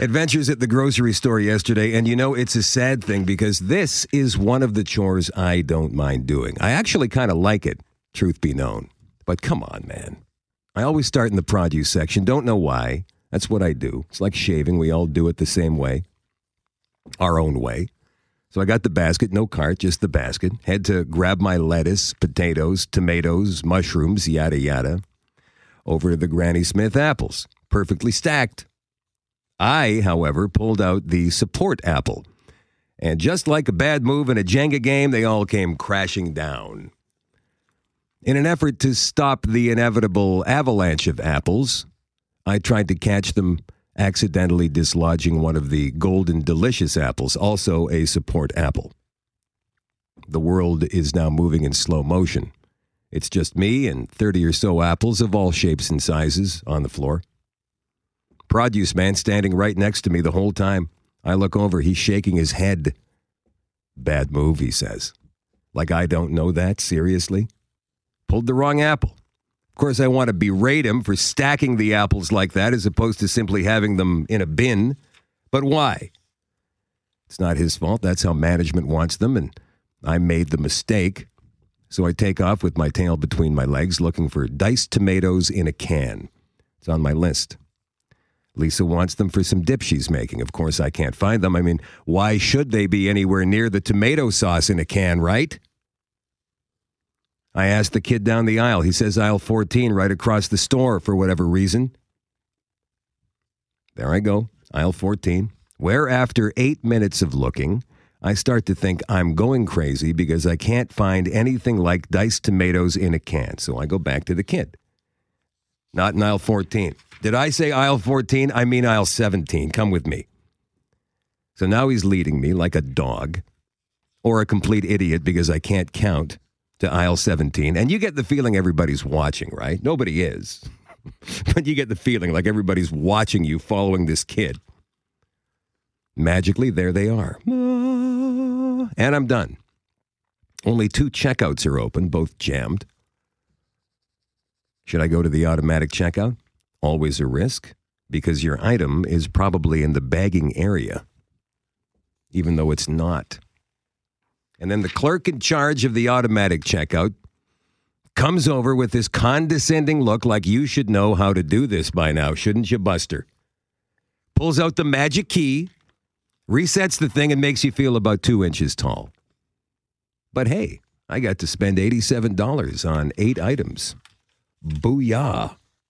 Adventures at the grocery store yesterday, and you know, it's a sad thing because this is one of the chores I don't mind doing. I actually kind of like it, truth be known. But come on, man. I always start in the produce section. Don't know why. That's what I do. It's like shaving. We all do it the same way, our own way. So I got the basket, no cart, just the basket. Had to grab my lettuce, potatoes, tomatoes, mushrooms, yada, yada, over to the Granny Smith apples, perfectly stacked. I, however, pulled out the support apple. And just like a bad move in a Jenga game, they all came crashing down. In an effort to stop the inevitable avalanche of apples, I tried to catch them accidentally dislodging one of the golden delicious apples, also a support apple. The world is now moving in slow motion. It's just me and 30 or so apples of all shapes and sizes on the floor. Produce man standing right next to me the whole time. I look over, he's shaking his head. Bad move, he says. Like I don't know that, seriously? Pulled the wrong apple. Of course, I want to berate him for stacking the apples like that as opposed to simply having them in a bin. But why? It's not his fault. That's how management wants them, and I made the mistake. So I take off with my tail between my legs looking for diced tomatoes in a can. It's on my list. Lisa wants them for some dip she's making. Of course, I can't find them. I mean, why should they be anywhere near the tomato sauce in a can, right? I asked the kid down the aisle. He says aisle 14 right across the store for whatever reason. There I go, aisle 14. Where after eight minutes of looking, I start to think I'm going crazy because I can't find anything like diced tomatoes in a can. So I go back to the kid. Not in aisle 14. Did I say aisle 14? I mean aisle 17. Come with me. So now he's leading me like a dog or a complete idiot because I can't count to aisle 17. And you get the feeling everybody's watching, right? Nobody is. but you get the feeling like everybody's watching you following this kid. Magically, there they are. And I'm done. Only two checkouts are open, both jammed. Should I go to the automatic checkout? Always a risk because your item is probably in the bagging area, even though it's not. And then the clerk in charge of the automatic checkout comes over with this condescending look like you should know how to do this by now, shouldn't you, Buster? Pulls out the magic key, resets the thing, and makes you feel about two inches tall. But hey, I got to spend $87 on eight items. Booyah.